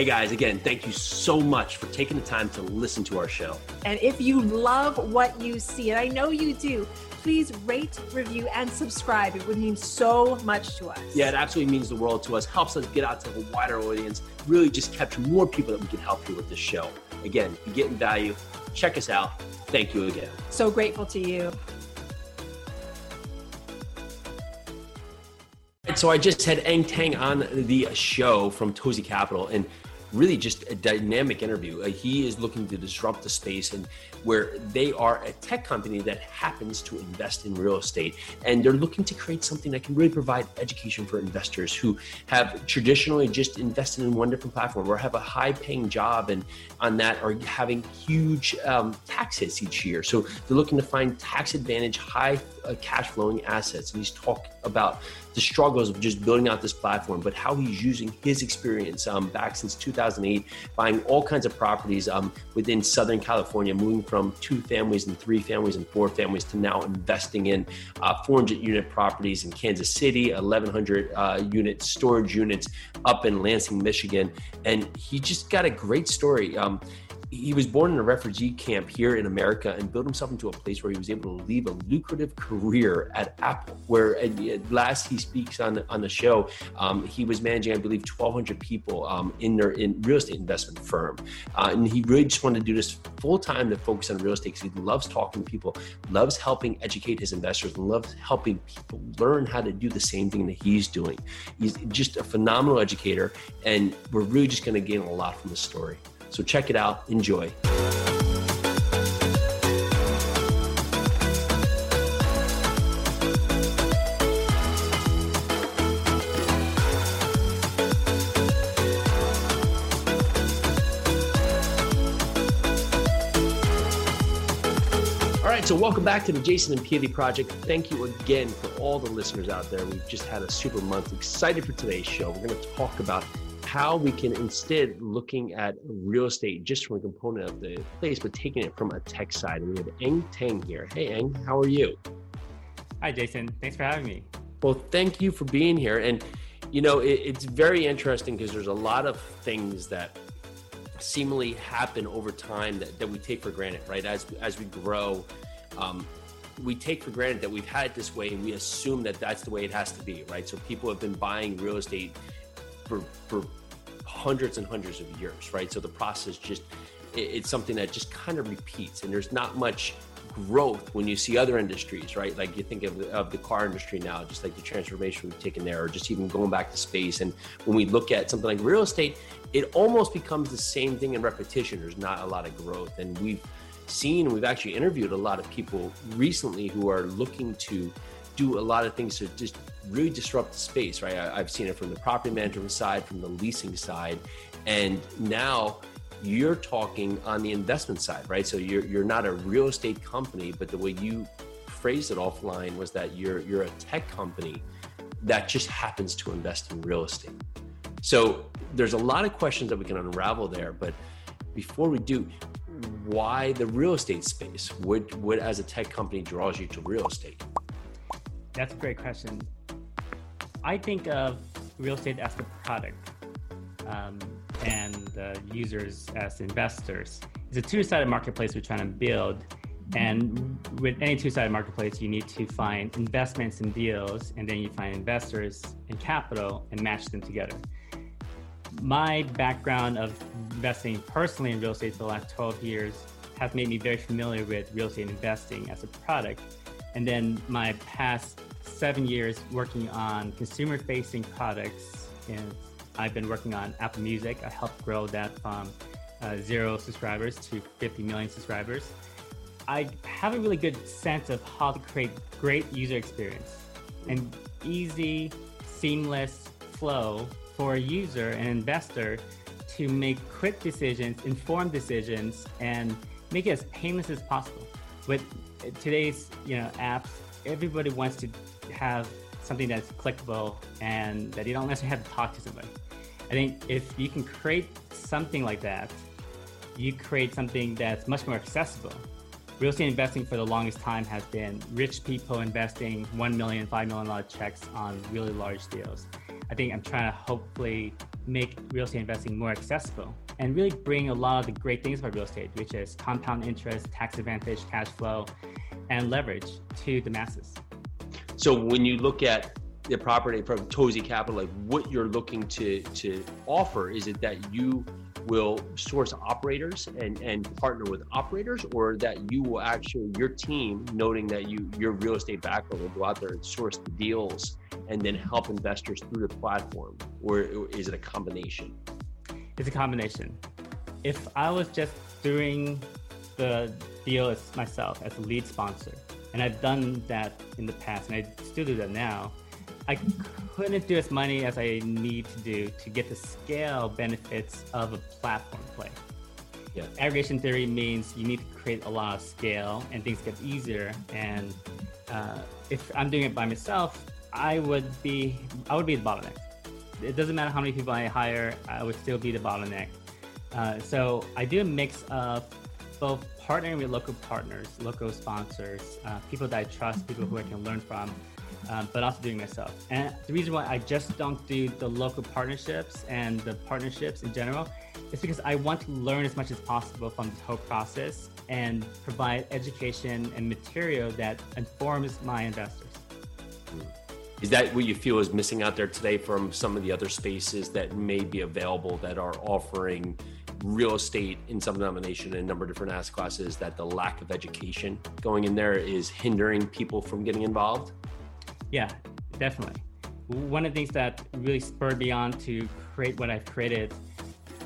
Hey guys, again, thank you so much for taking the time to listen to our show. And if you love what you see, and I know you do, please rate, review, and subscribe. It would mean so much to us. Yeah, it absolutely means the world to us, helps us get out to a wider audience, really just capture more people that we can help you with this show. Again, if you're getting value, check us out. Thank you again. So grateful to you. So I just had Eng Taing on the show from Touzi Capital, and really just a dynamic interview. He is looking to disrupt the space and where they are a tech company that happens to invest in real estate and they're looking to create something that can really provide education for investors who have traditionally just invested in one different platform or have a high paying job and on that are having huge um, tax hits each year. So they're looking to find tax advantage, high uh, cash flowing assets. And he's talked about the struggles of just building out this platform, but how he's using his experience um, back since 2008, buying all kinds of properties um, within Southern California, moving from two families and three families and four families to now investing in uh, 400 unit properties in Kansas City, 1,100 uh, unit storage units up in Lansing, Michigan. And he just got a great story. Um, he was born in a refugee camp here in America and built himself into a place where he was able to leave a lucrative career at Apple. Where at last he speaks on on the show, um, he was managing, I believe, 1,200 people um, in their in real estate investment firm, uh, and he really just wanted to do this full time to focus on real estate because he loves talking to people, loves helping educate his investors, loves helping people learn how to do the same thing that he's doing. He's just a phenomenal educator, and we're really just going to gain a lot from this story. So check it out. Enjoy. All right, so welcome back to the Jason and Pili Project. Thank you again for all the listeners out there. We've just had a super month. Excited for today's show. We're going to talk about how we can instead looking at real estate just from a component of the place, but taking it from a tech side. And we have Eng Taing here. Hey, Eng, how are you? Hi, Jason. Thanks for having me. Well, thank you for being here. And, you know, it, it's very interesting because there's a lot of things that seemingly happen over time that, that we take for granted, right? As, as we grow, um, we take for granted that we've had it this way and we assume that that's the way it has to be, right? So people have been buying real estate for, for hundreds and hundreds of years, right? So the process just it's something that just kind of repeats, and there's not much growth when you see other industries, right? Like you think of the, of the car industry now, just like the transformation we've taken there, or just even going back to space. And when we look at something like real estate, it almost becomes the same thing in repetition. There's not a lot of growth, and we've seen, and we've actually interviewed a lot of people recently who are looking to do a lot of things to just really disrupt the space, right? I, have seen it from the property management side, from the leasing side, and now you're talking on the investment side, right? So you're you're not a real estate company, but the way you phrased it offline was that you're you're a tech company that just happens to invest in real estate. So there's a lot of questions that we can unravel there, but before we do, why the real estate space? What what as a tech company draws you to real estate? That's a great question. I think of real estate as the product um, and the users as investors. It's a two sided marketplace we're trying to build. And with any two sided marketplace, you need to find investments and deals, and then you find investors and capital and match them together. My background of investing personally in real estate for the last 12 years has made me very familiar with real estate investing as a product and then my past seven years working on consumer facing products. And I've been working on Apple Music. I helped grow that from uh, zero subscribers to 50 million subscribers. I have a really good sense of how to create great user experience and easy, seamless flow for a user and investor to make quick decisions, informed decisions, and make it as painless as possible. With today's you know apps, everybody wants to have something that's clickable and that you don't necessarily have to talk to somebody. I think if you can create something like that, you create something that's much more accessible. Real estate investing for the longest time has been rich people investing $1 million, $5 million checks on really large deals. I think I'm trying to hopefully make real estate investing more accessible and really bring a lot of the great things about real estate, which is compound interest, tax advantage, cash flow, and leverage to the masses. So when you look at the property from Touzi Capital, like what you're looking to to offer, is it that you will source operators and and partner with operators, or that you will actually your team, noting that you your real estate background will go out there and source the deals and then help investors through the platform, or is it a combination? It's a combination. If I was just doing the deal myself as a lead sponsor, and I've done that in the past, and I still do that now. I couldn't do as many as I need to do to get the scale benefits of a platform play. Yeah. Aggregation theory means you need to create a lot of scale and things get easier. And uh, if I'm doing it by myself, I would be I would be the bottleneck. It doesn't matter how many people I hire, I would still be the bottleneck. Uh, so I do a mix of both partnering with local partners, local sponsors, uh, people that I trust, people who I can learn from, um, but also doing myself. And the reason why I just don't do the local partnerships and the partnerships in general is because I want to learn as much as possible from this whole process and provide education and material that informs my investors. Is that what you feel is missing out there today from some of the other spaces that may be available that are offering real estate in some denomination in a number of different asset classes that the lack of education going in there is hindering people from getting involved? Yeah, definitely. One of the things that really spurred me on to create what I've created,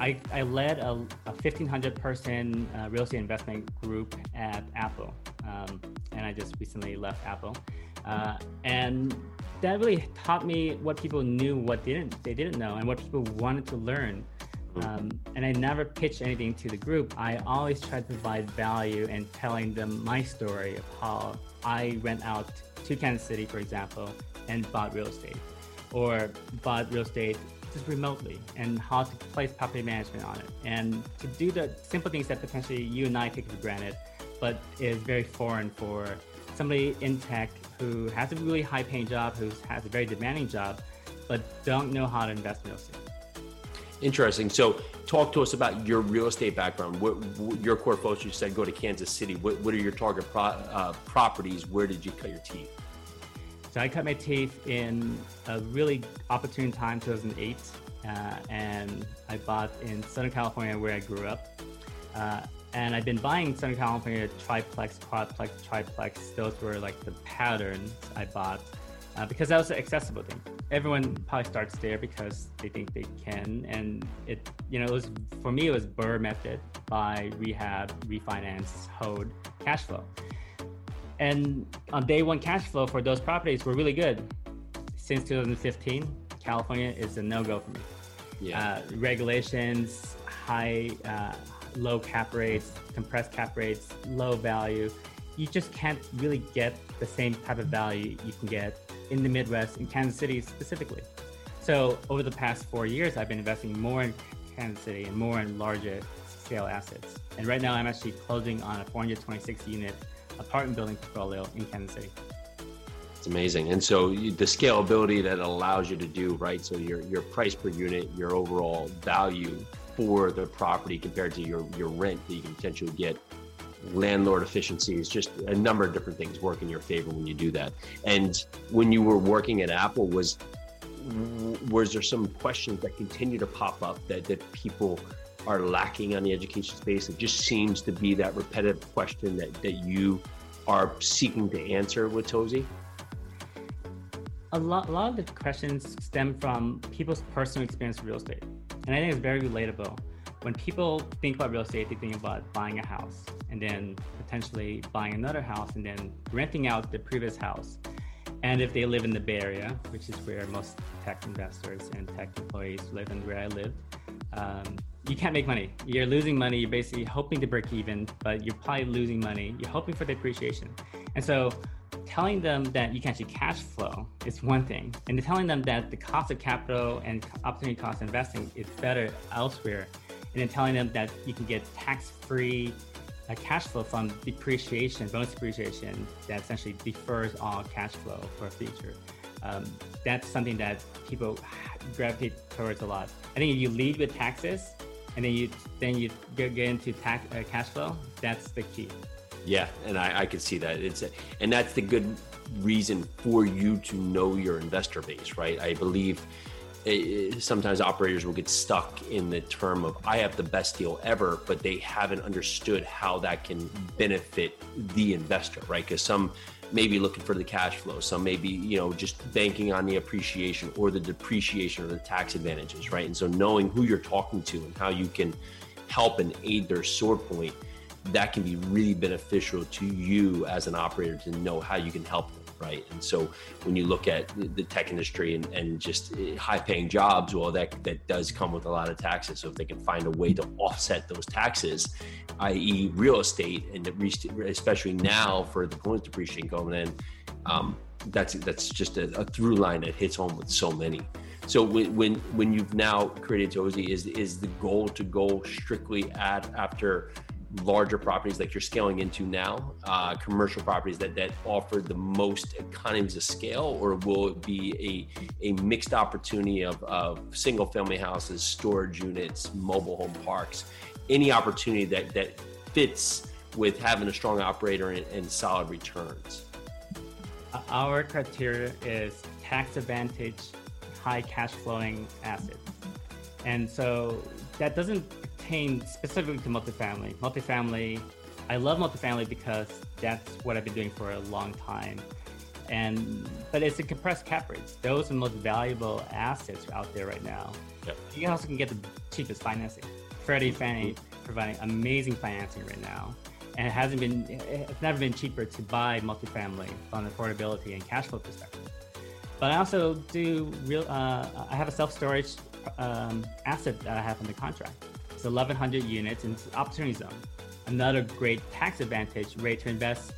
I, I led a, a 1,500 person uh, real estate investment group at Apple. Um, and I just recently left Apple. Uh, and that really taught me what people knew, what didn't they didn't know, and what people wanted to learn. Um, and I never pitched anything to the group. I always tried to provide value and telling them my story of how I went out to Kansas City, for example, and bought real estate, or bought real estate just remotely, and how to place property management on it, and to do the simple things that potentially you and I take for granted, but is very foreign for somebody in tech who has a really high paying job, who has a very demanding job, but don't know how to invest in real estate. Interesting. So, talk to us about your real estate background. What, what your core focus? You said go to Kansas City. What, what are your target pro, uh, properties? Where did you cut your teeth? So I cut my teeth in a really opportune time, 2008, uh, and I bought in Southern California, where I grew up. Uh, and I've been buying Southern California triplex, quadplex, triplex. Those were like the patterns I bought uh, because that was an accessible thing. Everyone probably starts there because they think they can, and it, you know, it was for me it was BRRRR method, buy, rehab, refinance, hold, cash flow. And on day one, cash flow for those properties were really good. Since 2015, California is a no-go for me. Yeah. Uh, regulations, high, uh, low cap rates, compressed cap rates, low value. You just can't really get the same type of value you can get in the Midwest, in Kansas City specifically. So over the past four years, I've been investing more in Kansas City and more in larger scale assets. And right now, I'm actually closing on a 426 unit apartment building portfolio in Kansas City. It's amazing. And so the scalability that allows you to do, right? So your, your price per unit, your overall value for the property compared to your, your rent that you can potentially get landlord efficiencies, just a number of different things work in your favor when you do that. And when you were working at Apple, was was there some questions that continue to pop up that, that people are lacking on the education space? It just seems to be that repetitive question that, that you are seeking to answer with Touzi? A lot, a lot of the questions stem from people's personal experience with real estate. And I think it's very relatable when people think about real estate, they think about buying a house and then potentially buying another house and then renting out the previous house. And if they live in the Bay Area, which is where most tech investors and tech employees live and where I live, um, you can't make money. You're losing money. You're basically hoping to break even, but you're probably losing money. You're hoping for depreciation. And so telling them that you can actually cash flow is one thing. And telling them that the cost of capital and opportunity cost investing is better elsewhere and then telling them that you can get tax-free uh, cash flow from depreciation, bonus depreciation that essentially defers all cash flow for future. um, that's something that people gravitate towards a lot. I think if you lead with taxes, and then you then you get, into tax uh, cash flow. That's the key. Yeah, and I, I can see that. It's and that's the good reason for you to know your investor base, right? I believe sometimes operators will get stuck in the term of I have the best deal ever, but they haven't understood how that can benefit the investor, right? Because some may be looking for the cash flow, some may be you know just banking on the appreciation or the depreciation or the tax advantages, right? And so knowing who you're talking to and how you can help and aid their sore point, that can be really beneficial to you as an operator to know how you can help them right? And so when you look at the tech industry and, and just eh, high paying jobs, well, that, that does come with a lot of taxes. So if they can find a way to offset those taxes, i.e., real estate, and especially now for the bonus depreciation going in, um, that's that's just a, a, through line that hits home with so many. So when when when you've now created Touzi, is is the goal to go strictly at after larger properties like you're scaling into now, uh, commercial properties that, that offer the most economies of scale, or will it be a, a mixed opportunity of, of single family houses, storage units, mobile home parks, any opportunity that, that fits with having a strong operator and, and solid returns? Our criteria is tax advantage, high cash flowing assets. And so that doesn't pertain specifically to multifamily. Multifamily, I love multifamily because that's what I've been doing for a long time. And but it's a compressed cap rates. Those are the most valuable assets out there right now. Yep. You also can get the cheapest financing. Freddie Fannie providing amazing financing right now. And it hasn't been it's never been cheaper to buy multifamily on affordability and cash flow perspective. But I also do real uh, I have a self-storage um, asset that I have in the contract. 1,100 units in the Opportunity Zone. Another great tax advantage rate to invest,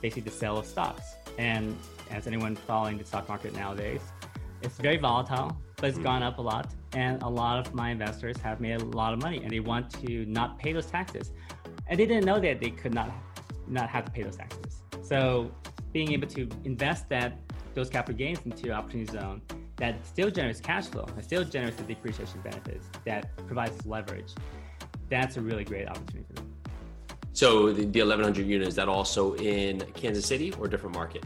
basically the sale of stocks. And as anyone following the stock market nowadays, it's very volatile, but it's hmm. gone up a lot. And a lot of my investors have made a lot of money and they want to not pay those taxes. And they didn't know that they could not not have to pay those taxes. So being able to invest that those capital gains into Opportunity Zone that still generates cash flow, that still generates the depreciation benefits, that provides leverage. That's a really great opportunity for them. So the, the 1,100 units, is that also in Kansas City or a different market?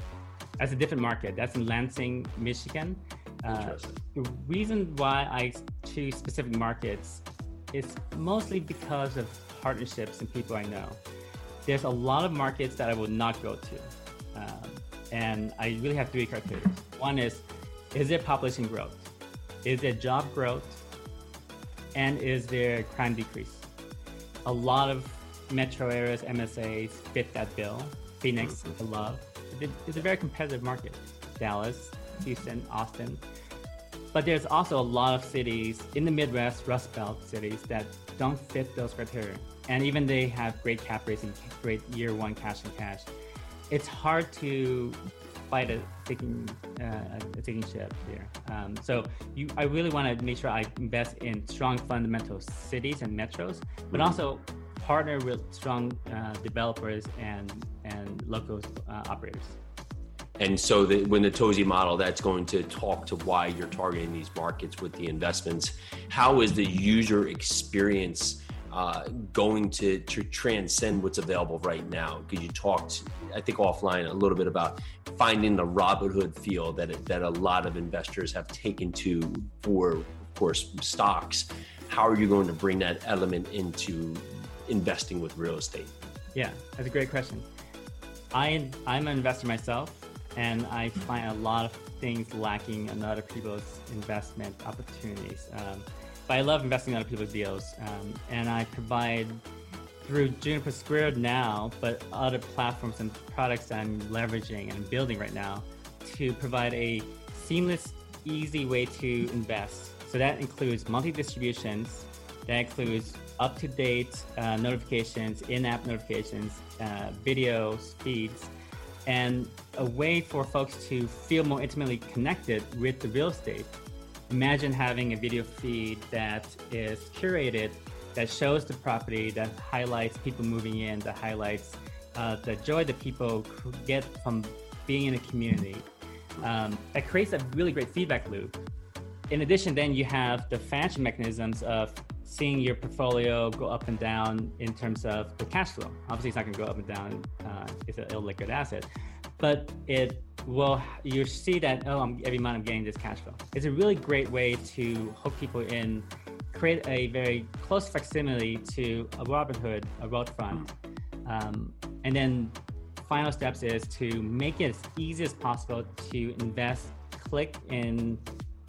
That's a different market. That's in Lansing, Michigan. Uh, the reason why I choose specific markets is mostly because of partnerships and people I know. There's a lot of markets that I will not go to. Um, and I really have three criteria. One is is there population growth? Is there job growth? And is there crime decrease? A lot of metro areas, MSAs fit that bill. Phoenix, mm-hmm. I love. It's a very competitive market. Dallas, Houston, Austin. But there's also a lot of cities in the Midwest, Rust Belt cities that don't fit those criteria. And even they have great cap rates and great year one cash and cash. It's hard to fight a taking uh, a taking ship here. Um, so you, I really want to make sure I invest in strong fundamental cities and metros, but mm-hmm. also partner with strong uh, developers and and local uh, operators. And so the, when the Touzi model, that's going to talk to why you're targeting these markets with the investments. How is the user experience? Uh, going to, to transcend what's available right now? Because you talked, I think, offline a little bit about finding the Robinhood feel that that a lot of investors have taken to for, of course, stocks. How are you going to bring that element into investing with real estate? Yeah, that's a great question. I I'm an investor myself, and I find a lot of things lacking in other people's investment opportunities. Um, but I love investing in other people's deals. Um, and I provide through Juniper Squared now, but other platforms and products that I'm leveraging and building right now to provide a seamless, easy way to invest. So that includes multi distributions, that includes up to date uh, notifications, in app notifications, uh, videos, feeds, and a way for folks to feel more intimately connected with the real estate imagine having a video feed that is curated that shows the property that highlights people moving in that highlights uh, the joy that people get from being in a community Um, it creates a really great feedback loop. In addition, then you have the financial mechanisms of seeing your portfolio go up and down in terms of the cash flow. Obviously, it's not going to go up and down. Uh, it's an illiquid asset, but it will. You see that oh, I'm, every month I'm getting this cash flow. It's a really great way to hook people in, create a very close facsimile to a Robinhood, a Wealthfront, um, and then final steps is to make it as easy as possible to invest. Click in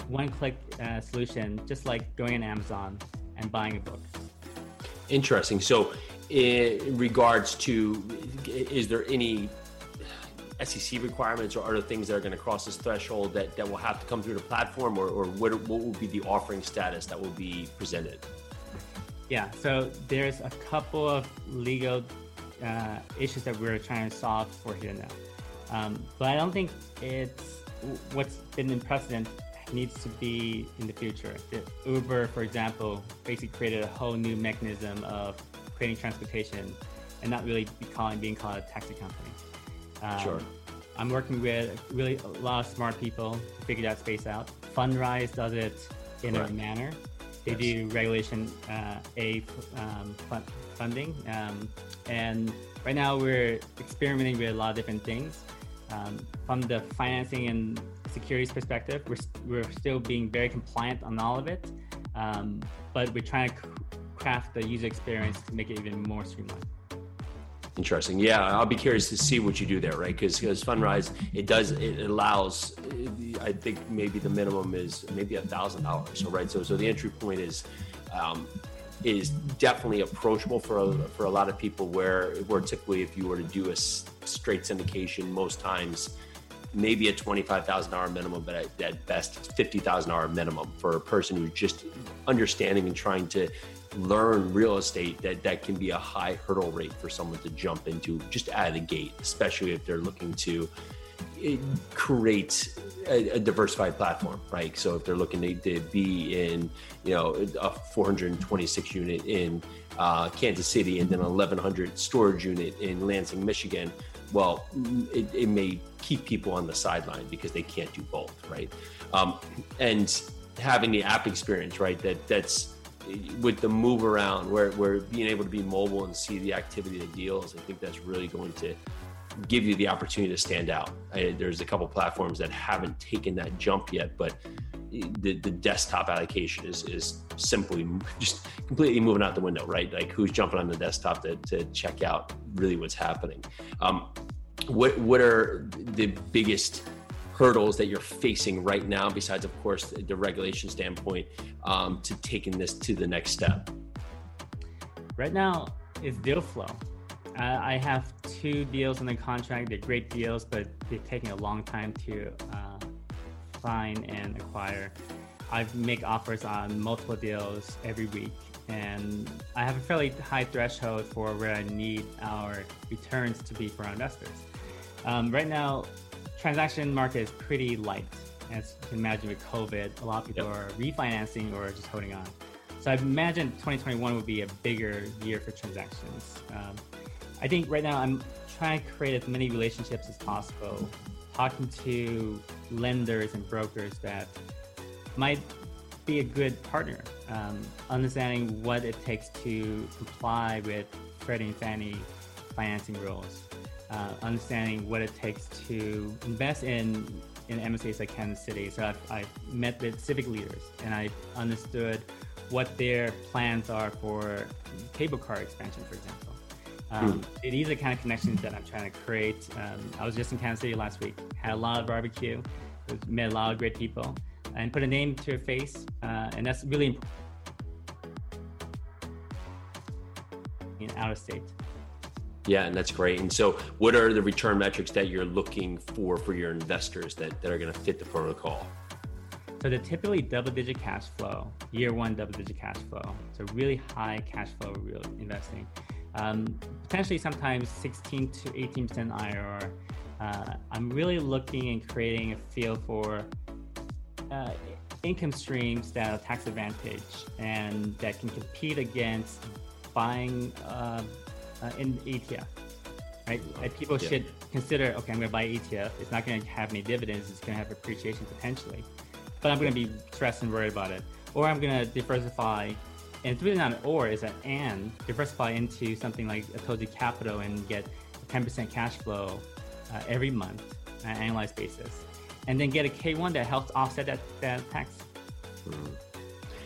one click uh, solution, just like going on Amazon and buying a book. Interesting. So, in regards to, is there any SEC requirements or other things that are going to cross this threshold that, that will have to come through the platform, or, or what, what will be the offering status that will be presented? Yeah, so there's a couple of legal uh, issues that we're trying to solve for here now. Um, but I don't think it's what's been in precedent needs to be in the future. Uber, for example, basically created a whole new mechanism of creating transportation and not really be calling, being called a taxi company. Um, sure. I'm working with really a lot of smart people to figure that space out. Fundrise does it in a manner. They yes. do regulation uh, A um, funding. Um, and right now we're experimenting with a lot of different things. Um, from the financing and securities perspective, we're, we're still being very compliant on all of it, um, but we're trying to craft the user experience to make it even more streamlined. Interesting. Yeah, I'll be curious to see what you do there, right? Because because Fundrise, it does it allows. I think maybe the minimum is maybe a thousand dollars. So right, so so the entry point is. Um, is definitely approachable for a, for a lot of people where where typically if you were to do a straight syndication most times maybe a $25,000 minimum, but at, at best $50,000 minimum for a person who's just understanding and trying to learn real estate that that can be a high hurdle rate for someone to jump into just out of the gate, especially if they're looking to eh, create a, a diversified platform, right? So if they're looking to, to, be in, you know, a 426 unit in uh, Kansas City and then an 1100 storage unit in Lansing, Michigan, well, it, it, may keep people on the sideline because they can't do both, right? Um, and having the app experience, right? That that's with the move around, where where being able to be mobile and see the activity of the deals, I think that's really going to give you the opportunity to stand out. I, there's a couple platforms that haven't taken that jump yet, but the, the desktop allocation is is simply just completely moving out the window, right? Like who's jumping on the desktop to, to check out really what's happening. Um, what what are the biggest hurdles that you're facing right now, besides of course the, the regulation standpoint, um, to taking this to the next step? Right now is deal flow. I have two deals in the contract. They're great deals, but they're taking a long time to uh, find and acquire. I make offers on multiple deals every week, and I have a fairly high threshold for where I need our returns to be for our investors. Um, right now, transaction market is pretty light, as you can imagine with COVID. A lot of people yep. are refinancing or just holding on. So I imagine 2021 would be a bigger year for transactions. Um, I think right now I'm trying to create as many relationships as possible talking to lenders and brokers that might be a good partner, um, understanding what it takes to comply with Freddie and Fannie financing rules, uh, understanding what it takes to invest in in MSAs like Kansas City. So I've, I've met with civic leaders and I understood what their plans are for cable car expansion, for example. Um, mm. These are the kind of connections that I'm trying to create. Um, I was just in Kansas City last week, had a lot of barbecue, met a lot of great people, and put a name to a face, uh, and that's really important. In out of state. Yeah, and that's great. And so, what are the return metrics that you're looking for for your investors that, that are going to fit the protocol? So they're typically double-digit cash flow, year one double-digit cash flow. So really high cash flow real investing um, potentially sometimes 16 to 18% IRR. Uh, I'm really looking and creating a feel for uh, income streams that are tax advantage and that can compete against buying uh, uh in ETF. right? Like people yeah. should consider, okay, I'm going to buy ETF. It's not going to have any dividends. It's going to have appreciation potentially, but I'm going to be stressed and worried about it. Or I'm going to diversify, and it's really not an or, it's an and. Diversify into something like a Touzi Capital and get 10% cash flow uh, every month on an annualized basis, and then get a K1 that helps offset that, that tax. Mm-hmm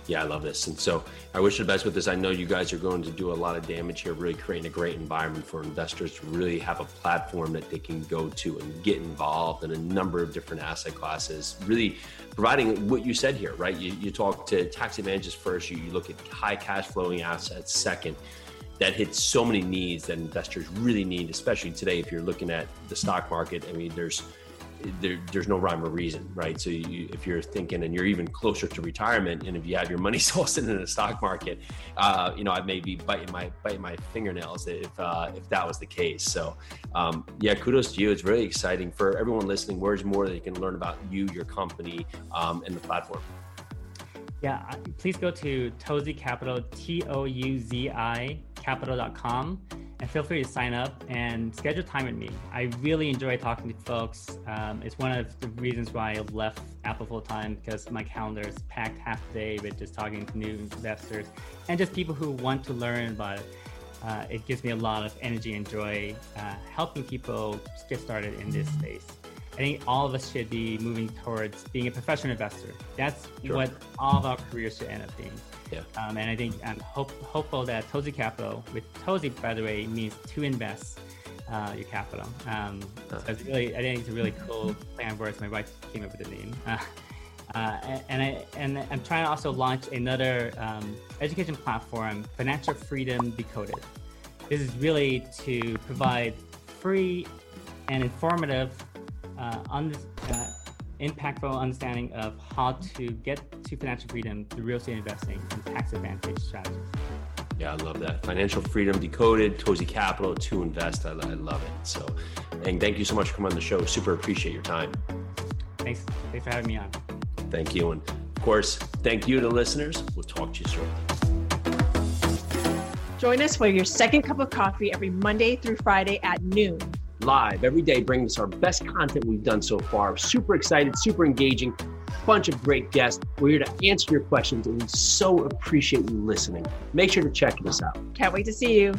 yeah, I love this. And so I wish you the best with this. I know you guys are going to do a lot of damage here, really creating a great environment for investors to really have a platform that they can go to and get involved in a number of different asset classes, really providing what you said here, right? You, you talk to tax advantages first, you, you look at high cash flowing assets second that hits so many needs that investors really need, especially today. If you're looking at the stock market, I mean, there's there, there's no rhyme or reason, right? So you, if you're thinking and you're even closer to retirement, and if you have your money all sitting in the stock market, uh, you know, I may be biting my biting my fingernails if uh, if that was the case. So um, yeah, kudos to you. It's really exciting for everyone listening. Where's more that you can learn about you, your company, um, and the platform? Yeah, please go to Touzi Capital, T O U Z I capital.com and feel free to sign up and schedule time with me. I really enjoy talking to folks. Um, it's one of the reasons why I left Apple full time because my calendar is packed half the day with just talking to new investors and just people who want to learn about it. Uh, it gives me a lot of energy and joy uh, helping people get started in this space. I think all of us should be moving towards being a professional investor. That's sure. what all of our careers should end up being. Yeah. Um, and I think I'm hope, hopeful that Touzi Capital, with Touzi, by the way, means to invest uh, your capital. Um, so it's really, I think it's a really cool play on words. My wife came up with the name. Uh, uh, and I and I'm trying to also launch another um, education platform, Financial Freedom Decoded. This is really to provide free and informative uh, un- uh, impactful understanding of how to get to financial freedom through real estate investing and tax advantage strategies. Yeah, I love that. Financial freedom decoded, Touzi Capital to invest. I, I love it. So, and thank you so much for coming on the show. Super appreciate your time. Thanks. Thanks for having me on. Thank you. And of course, thank you to listeners. We'll talk to you shortly. Join us for your second cup of coffee every Monday through Friday at noon live every day, bringing us our best content we've done so far. Super excited, super engaging, bunch of great guests. We're here to answer your questions, and we so appreciate you listening. Make sure to check us out. Can't wait to see you.